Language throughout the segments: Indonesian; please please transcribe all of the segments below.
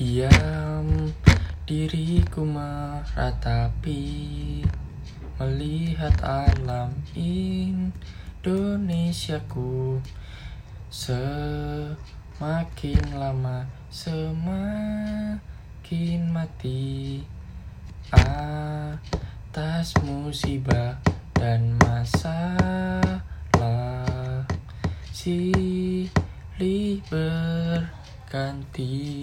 Diam diriku meratapi Melihat alam Indonesiaku. Semakin lama semakin mati. Atas musibah dan masalah. Silih berganti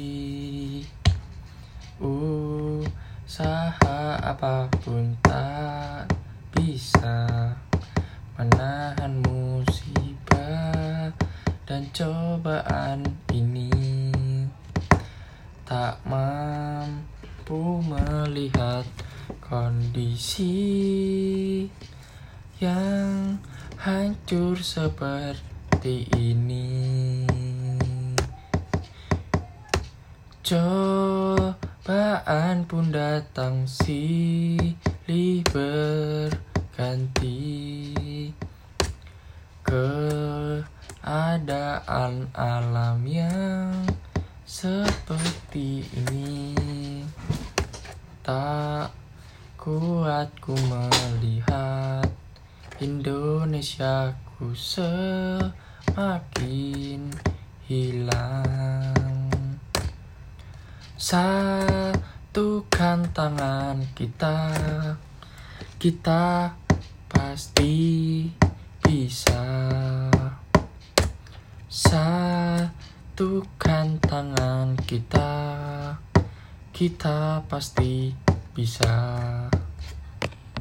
Usaha apa pun tak bisa Menahan musibah dan cobaan ini. Tak mampu melihat kondisi Yang hancur seperti ini Cobaan pun datang silih berganti Keadaan alam yang seperti ini. Tak kuat ku melihat Indonesiaku semakin hilang Satukan tangan kita. Kita pasti bisa. Satukan tangan kita. Kita pasti bisa